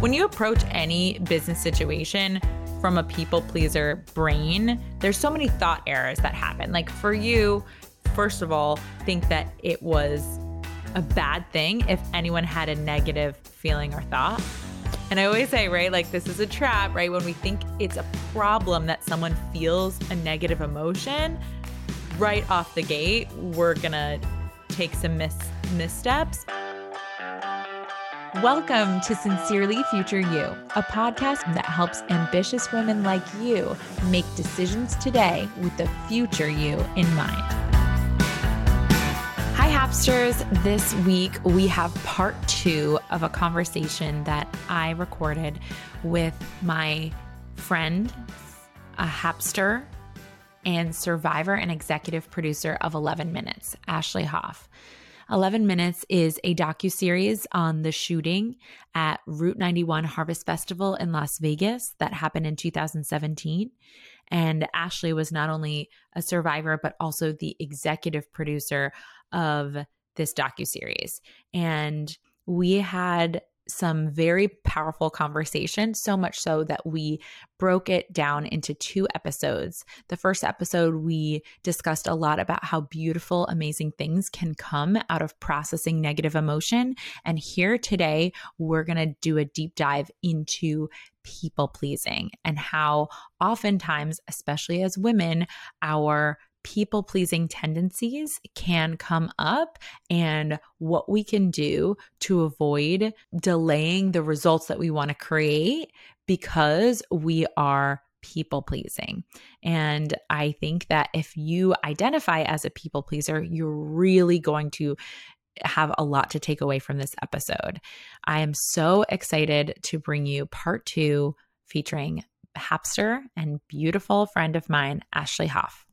When you approach any business situation from a people pleaser brain, there's so many thought errors that happen. Like for you, first of all, think that it was a bad thing if anyone had a negative feeling or thought. And I always say, right, like this is a trap, right? When we think it's a problem that someone feels a negative emotion, right off the gate, we're gonna take some mis- missteps. Welcome to Sincerely Future You, a podcast that helps ambitious women like you make decisions today with the future you in mind. Hi, Happsters. This week we have part two of a conversation that I recorded with my friend, a Happster and survivor and executive producer of 11 Minutes, Ashley Hoff. 11 Minutes is a docu-series on the shooting at Route 91 Harvest Festival in Las Vegas that happened in 2017. And Ashley was not only a survivor but also the executive producer of this docu-series. And we had some very powerful conversation, so much so that we broke it down into two episodes. The first episode, we discussed a lot about how beautiful, amazing things can come out of processing negative emotion. And here today, we're going to do a deep dive into people pleasing and how oftentimes, especially as women, our people pleasing tendencies can come up and what we can do to avoid delaying the results that we want to create because we are people pleasing. And I think that if you identify as a people pleaser, you're really going to have a lot to take away from this episode. I am so excited to bring you part two featuring Happster and beautiful friend of mine, Ashley Hoff.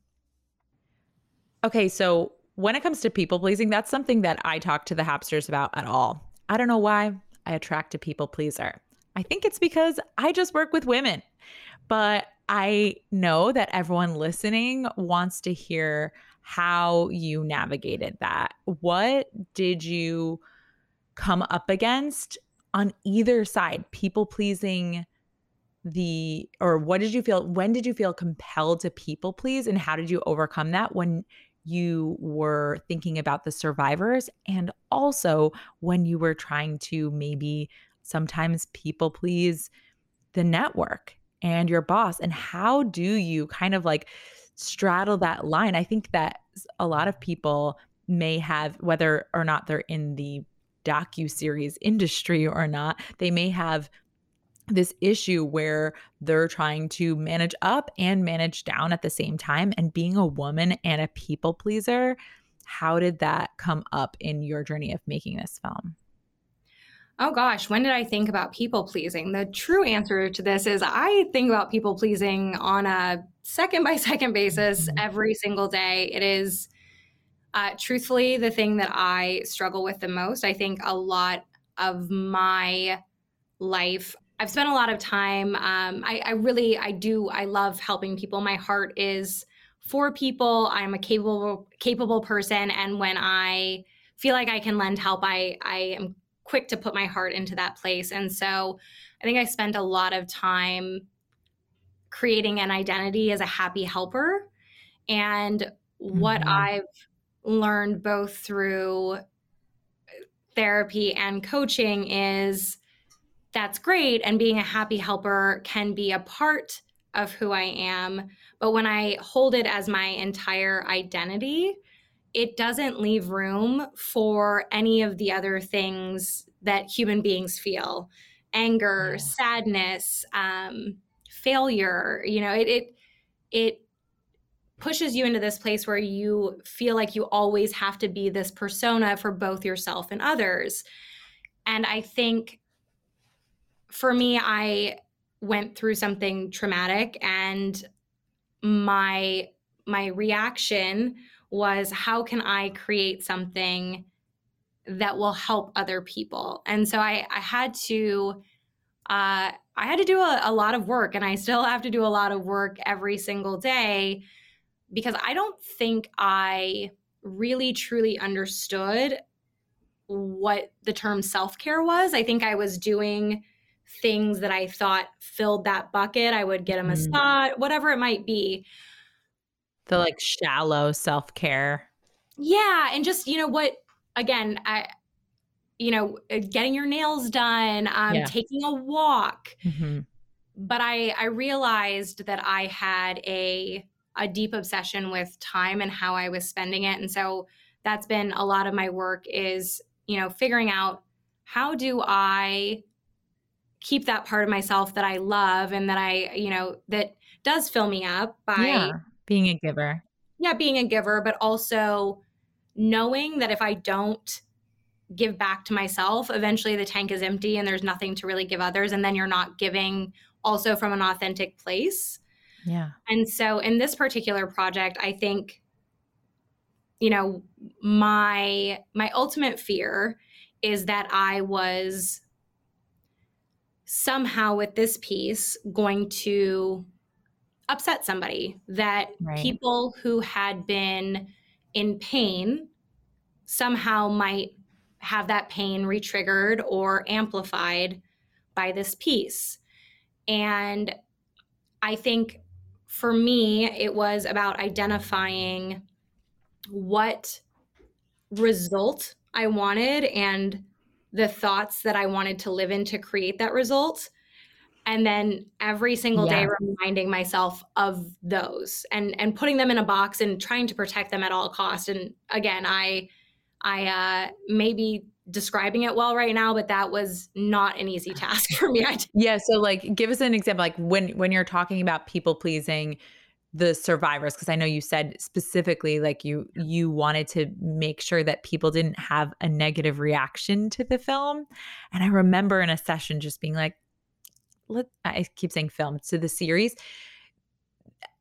Okay, so when it comes to people pleasing, that's something that I talk to the Happsters about at all. I don't know why I attract a people pleaser. I think it's because I just work with women. But I know that everyone listening wants to hear how you navigated that. What did you come up against on either side? People pleasing the or what did you feel when did you feel compelled to people please and how did you overcome that when you were thinking about the survivors and also when you were trying to maybe sometimes people please the network and your boss and how do you kind of like straddle that line? I think that a lot of people may have whether or not they're in the docu series industry or not they may have this issue where they're trying to manage up and manage down at the same time and being a woman and a people pleaser how did that come up in your journey of making this film Oh gosh, when did I think about people pleasing? The true answer to this is I think about people pleasing on a second by second basis mm-hmm. every single day. It is uh, truthfully the thing that I struggle with the most. I think a lot of my life I've spent a lot of time. Um, I, I really, I do, I love helping people. My heart is for people. I'm a capable, capable person, and when I feel like I can lend help, I, I am quick to put my heart into that place. And so, I think I spent a lot of time creating an identity as a happy helper. And mm-hmm. what I've learned both through therapy and coaching is that's great. And being a happy helper can be a part of who I am. But when I hold it as my entire identity, it doesn't leave room for any of the other things that human beings feel anger, yeah. sadness, um, failure. You know, it, it, it pushes you into this place where you feel like you always have to be this persona for both yourself and others. And I think for me, I went through something traumatic and my my reaction was how can I create something that will help other people? And so I, I had to uh, I had to do a, a lot of work, and I still have to do a lot of work every single day because I don't think I really truly understood what the term self care was. I think I was doing things that I thought filled that bucket. I would get a mm. massage, mm. whatever it might be. The like shallow self care. Yeah. And just, you know, what, again, I, you know, uh, getting your nails done, um, yeah. taking a walk. Mm-hmm. But I, I realized that I had a, a deep obsession with time and how I was spending it. And so that's been a lot of my work is, you know, figuring out how do I keep that part of myself that I love and that I, you know, that does fill me up by yeah, being a giver. Yeah, being a giver, but also knowing that if I don't give back to myself, eventually the tank is empty and there's nothing to really give others. And then you're not giving also from an authentic place. Yeah. And so in this particular project, I think, you know, my my ultimate fear is that I was somehow with this piece going to upset somebody that right. people who had been in pain somehow might have that pain retriggered or amplified by this piece. And I think for me, it was about identifying what result I wanted and the thoughts that I wanted to live in to create that result. And then every single yeah. day reminding myself of those and and putting them in a box and trying to protect them at all costs. And again, I I uh, maybe describing it well right now, but that was not an easy task for me. yeah. So like give us an example, like when when you're talking about people pleasing the survivors, because I know you said specifically like you you wanted to make sure that people didn't have a negative reaction to the film. And I remember in a session just being like, let I keep saying film to the series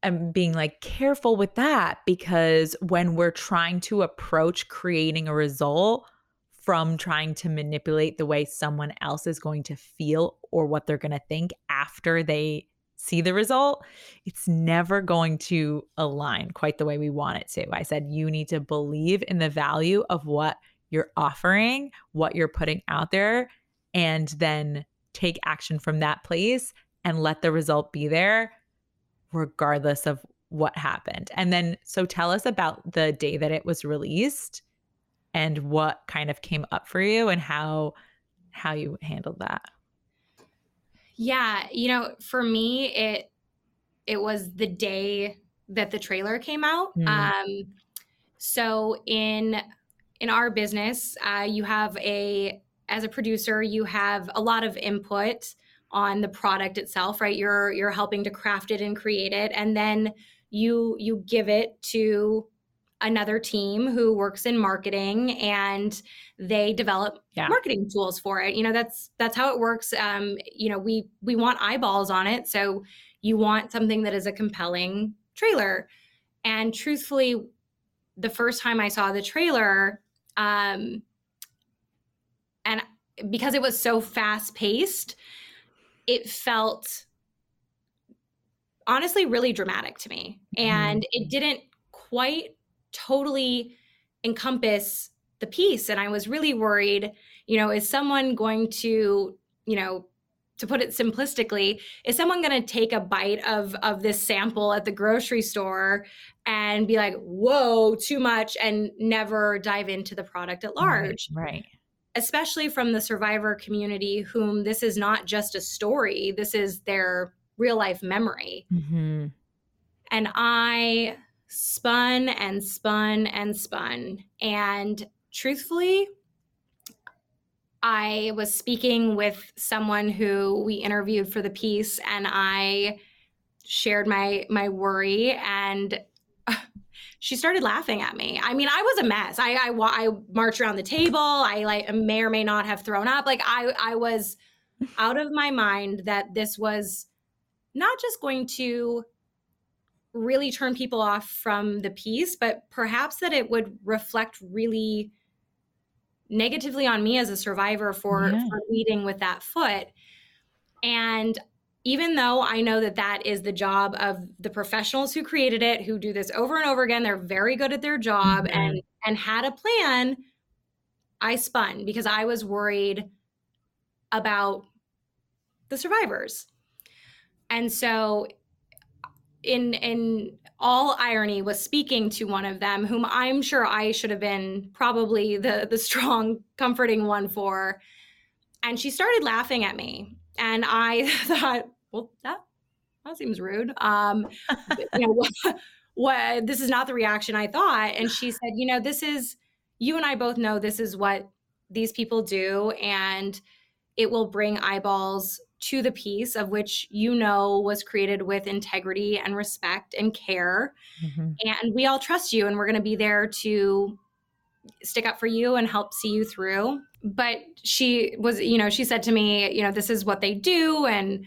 and being like careful with that because when we're trying to approach creating a result from trying to manipulate the way someone else is going to feel or what they're going to think after they see the result, it's never going to align quite the way we want it to. I said, you need to believe in the value of what you're offering, what you're putting out there, and then take action from that place and let the result be there regardless of what happened. And then, so tell us about the day that it was released and what kind of came up for you and how how you handled that. Yeah, you know, for me it it was the day that the trailer came out. Mm. Um so in in our business, uh, you have a as a producer, you have a lot of input on the product itself, right? You're you're helping to craft it and create it and then you you give it to another team who works in marketing and they develop yeah. marketing tools for it. You know that's that's how it works. Um you know we we want eyeballs on it. So you want something that is a compelling trailer. And truthfully the first time i saw the trailer um and because it was so fast paced it felt honestly really dramatic to me. Mm-hmm. and it didn't quite totally encompass the piece and i was really worried you know is someone going to you know to put it simplistically is someone going to take a bite of of this sample at the grocery store and be like whoa too much and never dive into the product at large right, right. especially from the survivor community whom this is not just a story this is their real life memory mm-hmm. and i spun and spun and spun. And truthfully, I was speaking with someone who we interviewed for the piece and I shared my my worry and she started laughing at me. I mean, I was a mess. I, I I marched around the table. I like may or may not have thrown up. Like I I was out of my mind that this was not just going to really turn people off from the piece, but perhaps that it would reflect really negatively on me as a survivor for, yeah. for leading with that foot. And even though I know that that is the job of the professionals who created it, who do this over and over again, they're very good at their job mm-hmm. and and had a plan. I spun because I was worried about the survivors. And so in in all irony was speaking to one of them whom I'm sure I should have been probably the the strong comforting one for. And she started laughing at me. And I thought well that that seems rude. Um you know what, what this is not the reaction I thought. And she said you know this is you and I both know this is what these people do and it will bring eyeballs to the piece of which you know was created with integrity and respect and care. Mm-hmm. And we all trust you, and we're going to be there to stick up for you and help see you through. But she was, you know, she said to me, you know, this is what they do. And,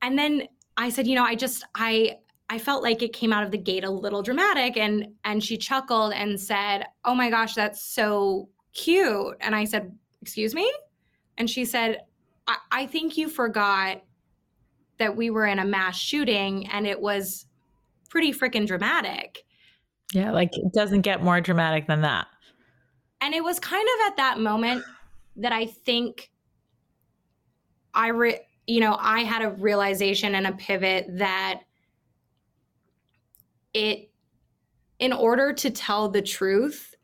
and then I said, you know, I just, I, I felt like it came out of the gate a little dramatic and and she chuckled and said, "Oh my gosh, that's so cute." And I said, "Excuse me?" And she said, I, I think you forgot that we were in a mass shooting and it was pretty freaking dramatic. Yeah, like it doesn't get more dramatic than that. And it was kind of at that moment that I think I re- you know, I had a realization and a pivot that it in order to tell the truth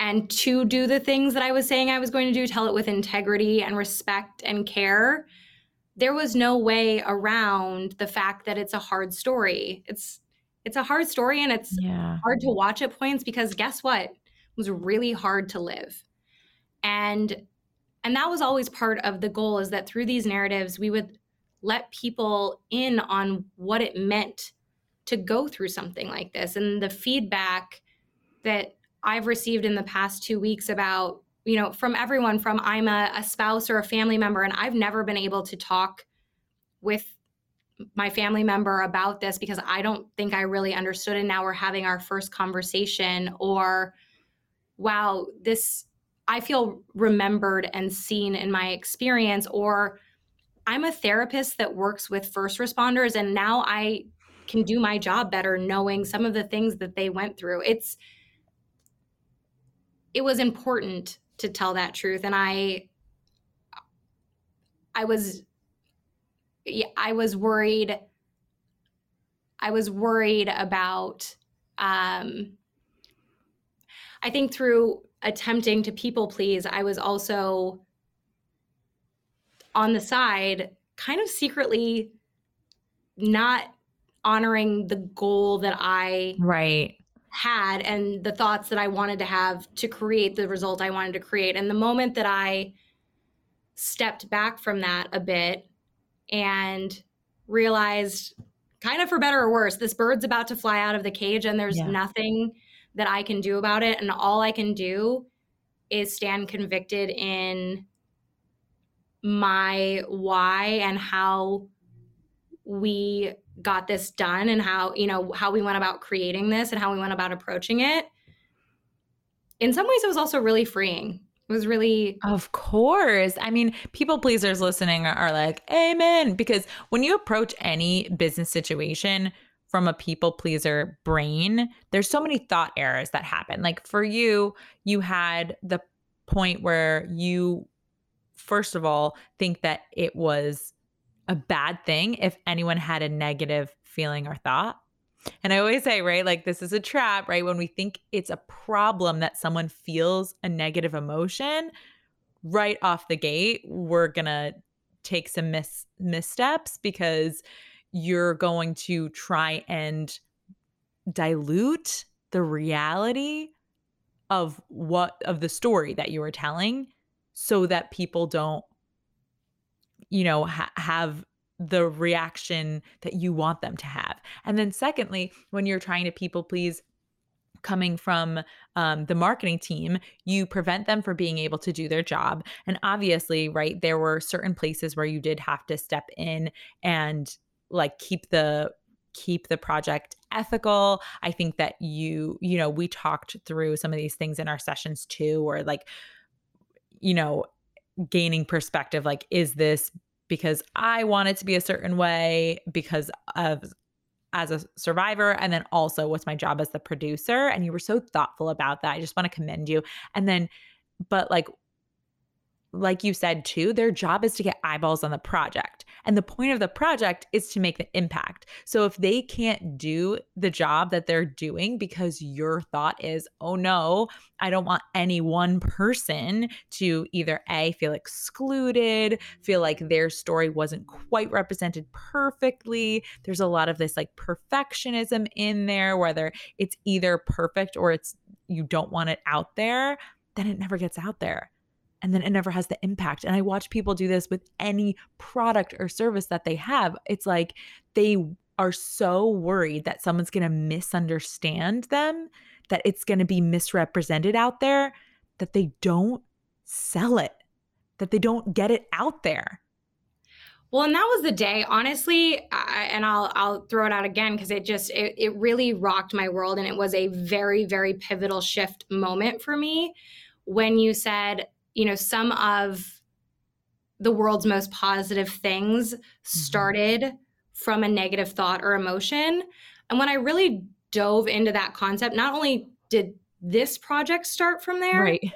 and to do the things that I was saying I was going to do, tell it with integrity and respect and care, there was no way around the fact that it's a hard story. It's it's a hard story and it's yeah. hard to watch at points because guess what? It was really hard to live. And and that was always part of the goal is that through these narratives we would let people in on what it meant to go through something like this and the feedback that I've received in the past two weeks about, you know, from everyone from I'm a, a spouse or a family member, and I've never been able to talk with my family member about this because I don't think I really understood. And now we're having our first conversation, or wow, this, I feel remembered and seen in my experience, or I'm a therapist that works with first responders, and now I can do my job better knowing some of the things that they went through. It's, it was important to tell that truth and i i was i was worried i was worried about um i think through attempting to people please i was also on the side kind of secretly not honoring the goal that i right had and the thoughts that I wanted to have to create the result I wanted to create. And the moment that I stepped back from that a bit and realized, kind of for better or worse, this bird's about to fly out of the cage and there's yeah. nothing that I can do about it. And all I can do is stand convicted in my why and how we got this done and how you know how we went about creating this and how we went about approaching it. In some ways it was also really freeing. It was really of course. I mean people pleasers listening are, like amen. Because when you approach any business situation from a people pleaser brain there's so many thought errors that happen. Like for you you had the point where you first of all think that it was a bad thing if anyone had a negative feeling or thought. And I always say, right, like this is a trap, right? When we think it's a problem that someone feels a negative emotion, right off the gate, we're going to take some mis- missteps because you're going to try and dilute the reality of what of the story that you are telling so that people don't you know, ha- have the reaction that you want them to have. And then, secondly, when you're trying to people please, coming from um, the marketing team, you prevent them from being able to do their job. And obviously, right, there were certain places where you did have to step in and like keep the keep the project ethical i think that you you know we talked through some of these things in our sessions too or like you know gaining perspective like is this because I want it to be a certain way because of as a survivor and then also what's my job as the producer and you were so thoughtful about that. I just want to commend you. And then but like like you said too, their job is to get eyeballs on the project. And the point of the project is to make the impact. So if they can't do the job that they're doing because your thought is, oh no, I don't want any one person to either A, feel excluded, feel like their story wasn't quite represented perfectly. There's a lot of this like perfectionism in there, whether it's either perfect or it's you don't want it out there, then it never gets out there and then it never has the impact. And I watch people do this with any product or service that they have. It's like they are so worried that someone's going to misunderstand them, that it's going to be misrepresented out there, that they don't sell it, that they don't get it out there. Well, and that was the day, honestly, I, and I'll I'll throw it out again because it just it, it really rocked my world, and it was a very very pivotal shift moment for me when you said you know, some of the world's most positive things mm-hmm. started mm-hmm. from a negative thought or emotion. And when I really dove into that concept, not only did this project start from there, right.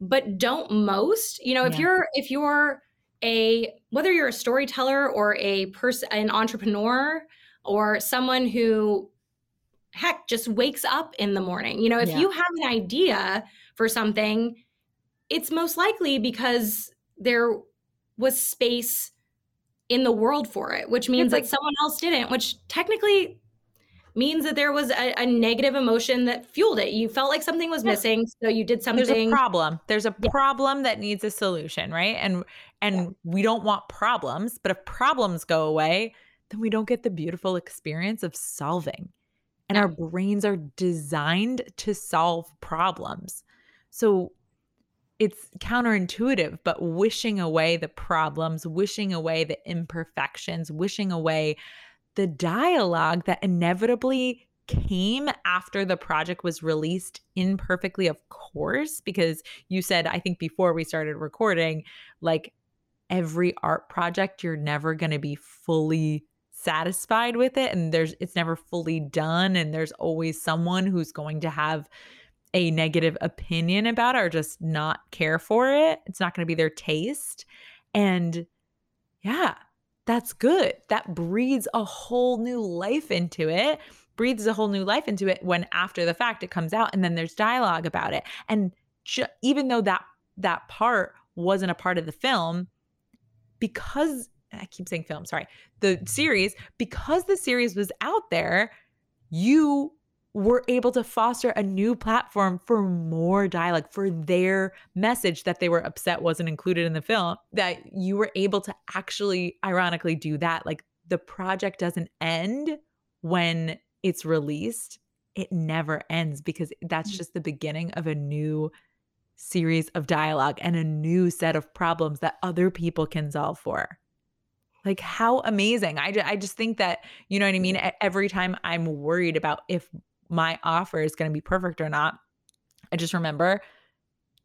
but don't most, you know, if yeah. you're if you're a whether you're a storyteller or a person an entrepreneur or someone who heck just wakes up in the morning, you know, if yeah. you have an idea for something it's most likely because there was space in the world for it, which means like, that someone else didn't, which technically means that there was a, a, negative emotion that fueled it. You felt like something was missing, so you did something. There's a problem. There's a yeah. problem that needs a solution, right? And and yeah. we don't want problems, but if problems go away, then we don't get the beautiful experience of solving. And yeah. our brains are designed to solve problems. So it's counterintuitive, but wishing away the problems, wishing away the imperfections, wishing away the dialogue that inevitably came after the project was released imperfectly, of course, because you said, I think before we started recording, like every art project, you're never going to be fully satisfied with it and there's it's never fully done and there's always someone who's going to have a negative opinion about it or just not care for it. It's not going to be their taste. And yeah, that's good. That breathes a whole new life into it, breathes a whole new life into it when after the fact it comes out and then there's dialogue about it. And ju- even though that that part wasn't a part of the film because I keep saying film, sorry. The series because the series was out there, you were able to foster a new platform for more dialogue for their message that they were upset wasn't included in the film that you were able to actually ironically do that. Like the project doesn't end when it's released. It never ends because that's mm. just the beginning of a new series of dialogue and a new set of problems that other people can solve for. Like how amazing. I, I just think that you know what i mean? Every time i'm worried about if my offer is going to be perfect or not. I just remember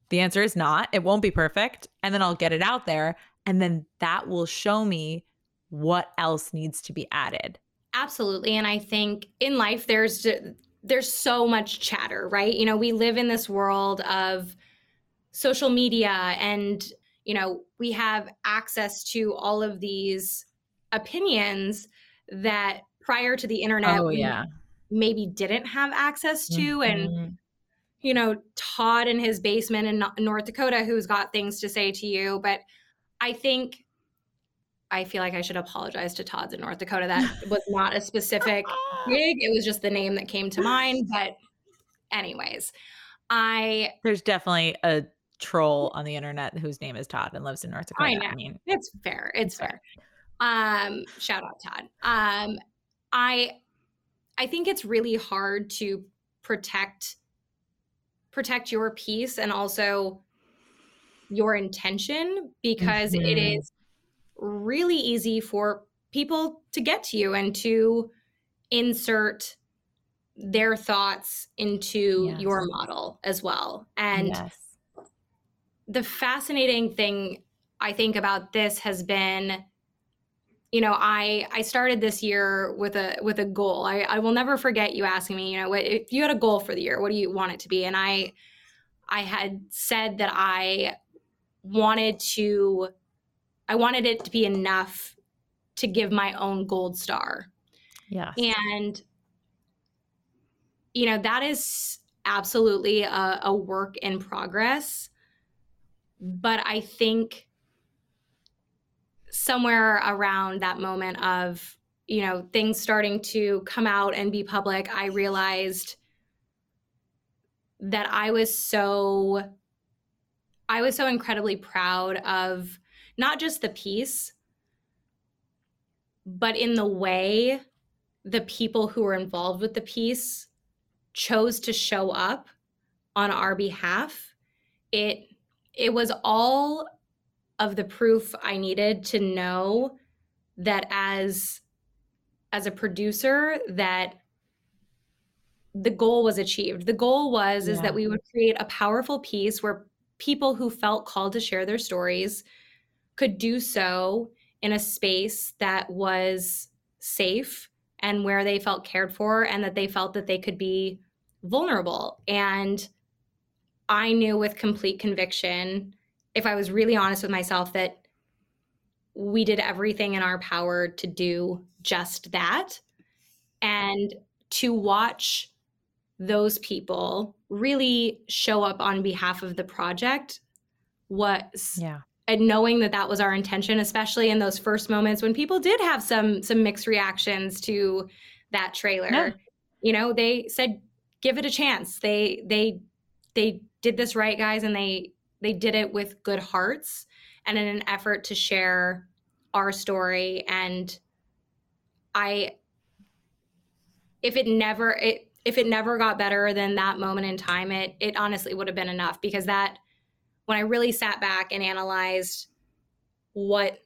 the answer is not. It won't be perfect. And then I'll get it out there. And then that will show me what else needs to be added. Absolutely. And I think in life, there's there's so much chatter, right? You know, we live in this world of social media and, you know, we have access to all of these opinions that prior to the internet, oh, yeah maybe didn't have access to mm-hmm. and you know todd in his basement in north dakota who's got things to say to you but i think i feel like i should apologize to todd's in north dakota that was not a specific gig it was just the name that came to mind but anyways i there's definitely a troll on the internet whose name is todd and lives in north dakota i, know. I mean it's fair it's, it's fair. fair um shout out todd um i I think it's really hard to protect protect your peace and also your intention because mm-hmm. it is really easy for people to get to you and to insert their thoughts into yes. your model as well. And yes. the fascinating thing I think about this has been you know i i started this year with a with a goal i i will never forget you asking me you know what if you had a goal for the year what do you want it to be and i i had said that i wanted to I wanted it to be enough to give my own gold star. Yeah. And you know, that is absolutely a, a work in progress. But I think somewhere around that moment of, you know, things starting to come out and be public, I realized that I was so I was so incredibly proud of not just the piece, but in the way the people who were involved with the piece chose to show up on our behalf. It it was all of the proof I needed to know that as as a producer that the goal was achieved. The goal was yeah. is that we would create a powerful piece where people who felt called to share their stories could do so in a space that was safe and where they felt cared for and that they felt that they could be vulnerable. And I knew with complete conviction, if I was really honest with myself, that we did everything in our power to do just that. And to watch those people really show up on behalf of the project was yeah and knowing that that was our intention especially in those first moments when people did have some some mixed reactions to that trailer yeah. you know they said give it a chance they they they did this right guys and they they did it with good hearts and in an effort to share our story and i if it never it if it never got better than that moment in time, it it honestly would have been enough because that when I really sat back and analyzed what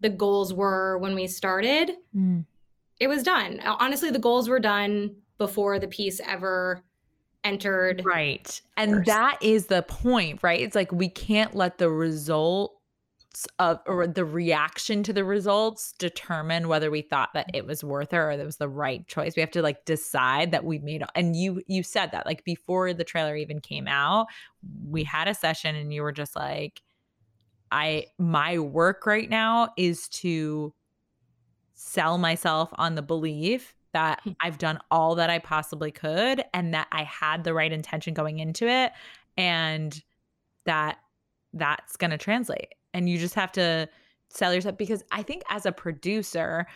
the goals were when we started, mm. it was done. Honestly, the goals were done before the piece ever entered. Right. And first. that is the point, right? It's like we can't let the result of or the reaction to the results determine whether we thought that it was worth it or it was the right choice. We have to like decide that we made and you you said that like before the trailer even came out, we had a session and you were just like I my work right now is to sell myself on the belief that hmm. I've done all that I possibly could and that I had the right intention going into it and that that's going to translate and you just have to sell yourself because I think as a producer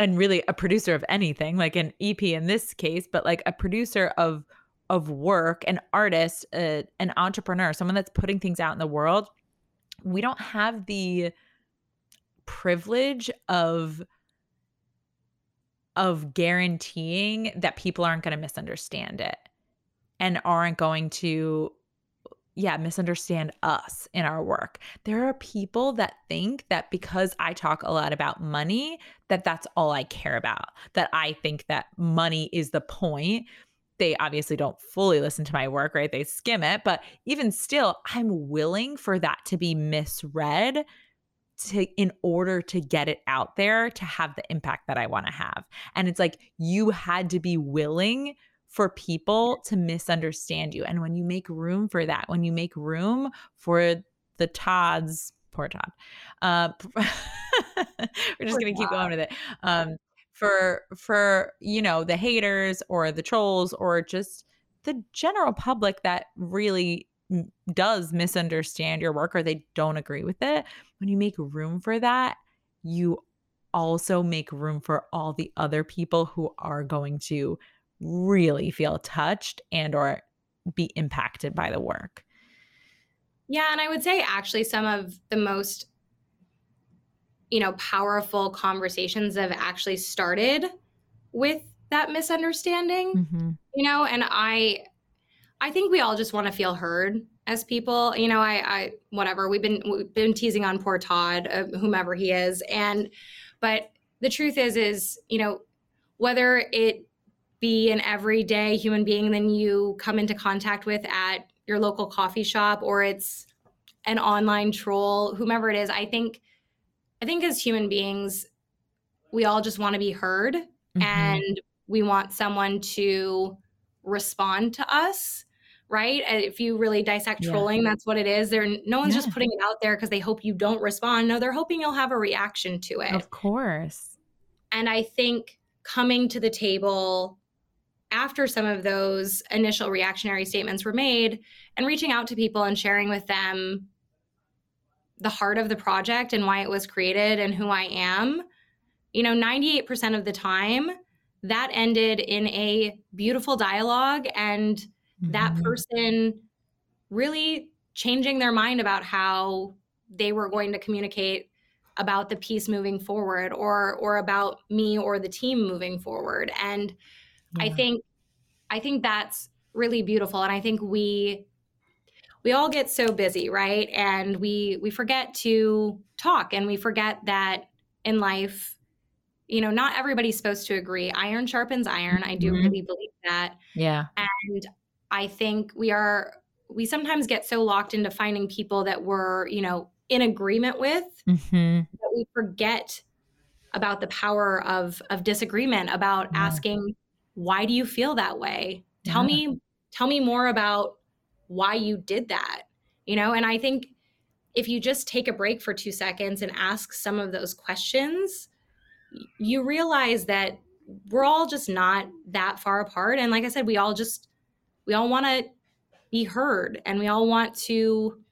and really a producer of anything like an EP in this case but like a producer of of work an artist uh, an entrepreneur someone that's putting things out in the world we don't have the privilege of of guaranteeing that people aren't going to misunderstand it and aren't going to yeah, misunderstand us in our work. There are people that think that because I talk a lot about money, that that's all I care about. That I think that money is the point. They obviously don't fully listen to my work, right? They skim it, but even still, I'm willing for that to be misread to in order to get it out there to have the impact that I want to have. And it's like you had to be willing for people to misunderstand you. And when you make room for that, when you make room for the Todds, poor Todd, uh, we're just going to keep going with it. Um, for for you know the haters or the trolls or just the general public that really does misunderstand your work or they don't agree with it when you make room for that you also make room for all the other people who are going to really feel touched and or be impacted by the work. Yeah, and I would say actually some of the most you know powerful conversations have actually started with that misunderstanding. Mm-hmm. You know, and I I think we all just want to feel heard as people. You know, I I whatever, we've been we've been teasing on poor Todd, uh, whomever he is, and but the truth is is, you know, whether it be an everyday human being than you come into contact with at your local coffee shop or it's an online troll whomever it is i think i think as human beings we all just want to be heard mm-hmm. and we want someone to respond to us right? If you really dissect Yeah. trolling, that's what it is. They're no one's just putting it out there because they hope you don't respond. No, they're hoping you'll have a reaction to it. Of course. And I think coming to the table after some of those initial reactionary statements were made and reaching out to people and sharing with them the heart of the project and why it was created and who I am, you know, 98% of the time, that ended in a beautiful dialogue and that Mhm. person really changing their mind about how they were going to communicate about the piece moving forward or or about me or the team moving forward. And i think i think that's really beautiful. And i think we we all get so busy right? And we we forget to talk and we forget that in life you know not everybody's supposed to agree. Iron sharpens iron. I do Mhm. really believe that. Yeah. and I think we are we sometimes get so locked into finding people that we're, you know, in agreement with hmm that we forget about the power of of disagreement, about Yeah. asking why do you feel that way? Tell Yeah. me tell me more about why you did that. You know, and I think if you just take a break for 2 seconds and ask some of those questions, you realize that we're all just not that far apart and like I said, we all just we all want to be heard and we all want to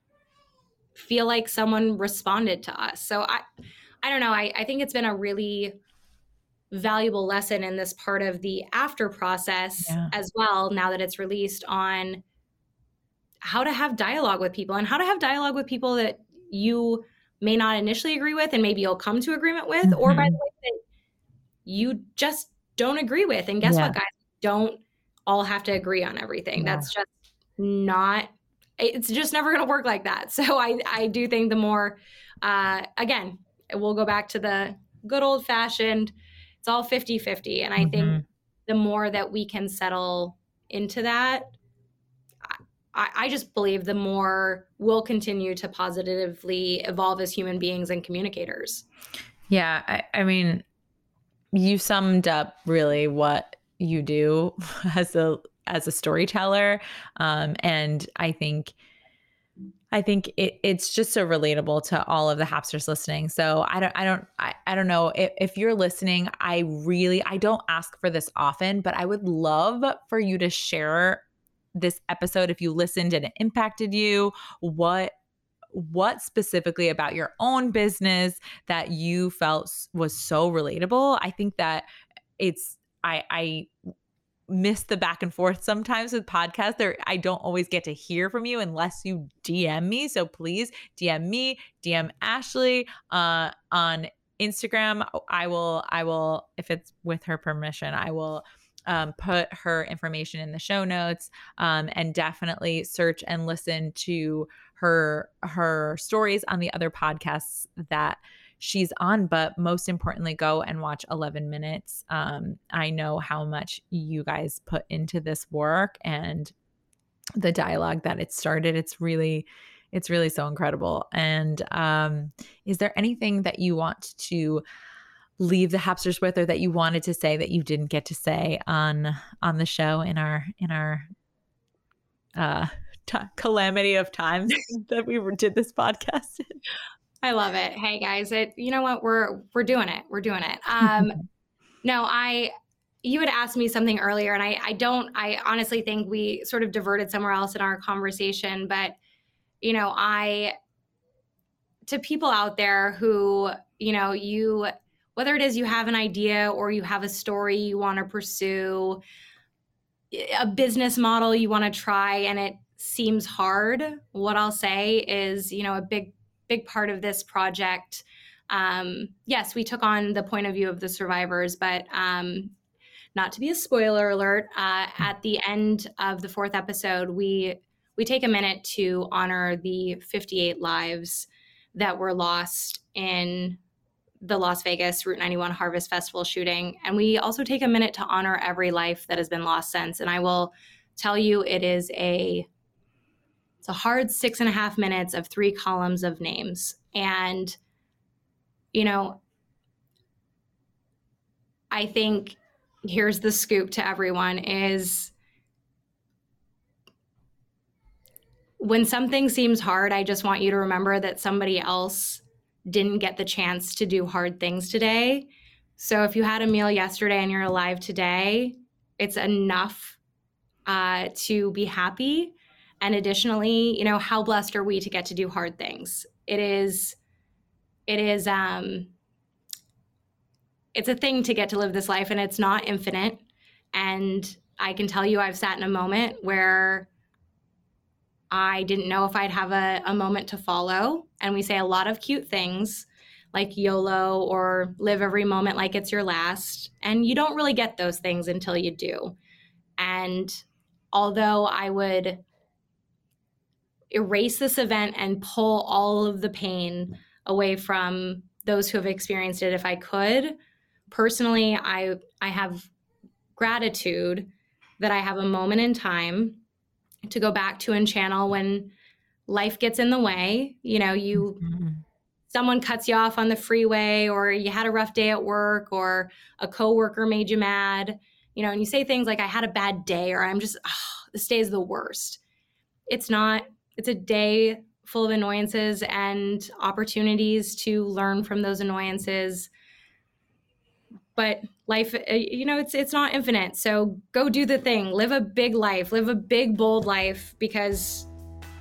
feel like someone responded to us. So I I don't know, I, I think it's been a really valuable lesson in this part of the after process Yeah. as well, now that it's released on how to have dialogue with people and how to have dialogue with people that you may not initially agree with and maybe you'll come to agreement with, or by Mhm. the way, that you just don't agree with. And guess Yeah. what, guys? Don't all have to agree on everything. Yeah. That's just not it's just never going to work like that. So I I do think the more uh again, we'll go back to the good old fashioned it's all 50-50 and I think Mhm. the more that we can settle into that I, I just believe the more we'll continue to positively evolve as human beings and communicators. Yeah, I, I mean, you summed up really what you do as a as a storyteller, um, and I think I think it, it's just so relatable to all of the Happsters listening. So I don't I don't I, I don't know if, if you're listening. I really I don't ask for this often, but I would love for you to share this episode if you listened and it impacted you. What what specifically about your own business that you felt was so relatable. I think that it's I I miss the back and forth sometimes with podcasts. There I don't always get to hear from you unless you DM me. So please DM me, DM Ashley uh on Instagram. I will I will if it's with her permission, I will um, put her information in the show notes um, and definitely search and listen to her her stories on the other podcasts that she's on but most importantly go and watch 11 minutes. Um, i know how much you guys put into this work and the dialogue that it started. It's really it's really so incredible. And um, is there anything that you want to leave the happsters with or that you wanted to say that you didn't get to say on on the show in our in our uh t- calamity of times that we did this podcast? I love it. Hey guys, it you know what we're we're doing it. We're doing it. Um no, I you had asked me something earlier and I I don't I honestly think we sort of diverted somewhere else in our conversation, but you know, I to people out there who, you know, you whether it is you have an idea or you have a story you want to pursue, a business model you want to try and it seems hard, what I'll say is, you know, a big big part of this project. Um, yes, we took on the point of view of the survivors, but um, not to be a spoiler alert, uh, at the end of the fourth episode, we we take a minute to honor the 58 lives that were lost in the Las Vegas Route 91 Harvest Festival shooting, and we also take a minute to honor every life that has been lost since. And I will tell you, it is a a hard six and a half minutes of three columns of names. And, you know, I think here's the scoop to everyone is when something seems hard, I just want you to remember that somebody else didn't get the chance to do hard things today. So if you had a meal yesterday and you're alive today, it's enough uh, to be happy. And additionally, you know, how blessed are we to get to do hard things? It is, it is, um, it's a thing to get to live this life and it's not infinite. And I can tell you, I've sat in a moment where I didn't know if I'd have a, a moment to follow. And we say a lot of cute things like YOLO or live every moment like it's your last. And you don't really get those things until you do. And although I would erase this event and pull all of the pain away from those who have experienced it if I could, personally I I have gratitude that I have a moment in time to go back to and channel when life gets in the way. You know, you mm-hmm. someone cuts you off on the freeway or you had a rough day at work or a coworker made you mad, you know, and you say things like I had a bad day or I'm just oh, this day is the worst. It's not it's a day full of annoyances and opportunities to learn from those annoyances. But life uh, you know it's it's not infinite. So go do the thing. Live a big life. Live a big bold life because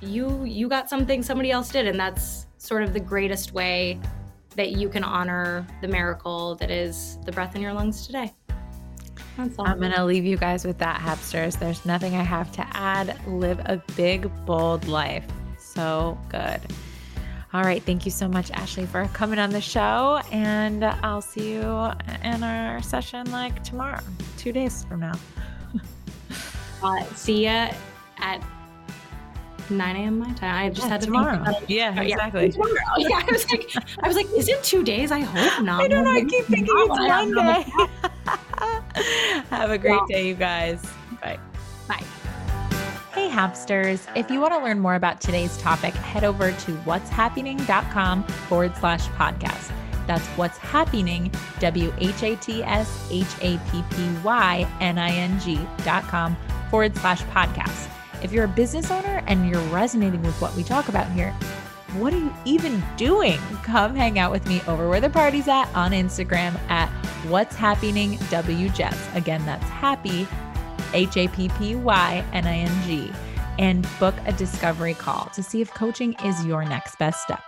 you you got something somebody else did and that's sort of the greatest way that you can honor the miracle that is the breath in your lungs today I'm going to leave you guys with that, Happsters. There's nothing I have to add. Live a big, bold life. So good. All right. Thank you so much, Ashley, for coming on the show. And I'll see you in our session like tomorrow, two days from now. uh, see ya at 9 a.m. my time. I just yeah, had to tomorrow. Yeah, oh, exactly. Yeah, yeah, I was like, I was like, is it two days? I hope not. I don't know. I keep thinking it's one day. Have a great day, you guys. Bye. Bye. Hey, Happsters. If you want to learn more about today's topic, head over to whatshappyning.com forward slash podcast. That's what's happening, W H A T S H A P P Y N I N G dot com forward slash podcast. If you're a business owner and you're resonating with what we talk about here, what are you even doing? Come hang out with me over where the party's at on Instagram at what's happening WJess. Again, that's happy H A P P Y N I N G, and book a discovery call to see if coaching is your next best step.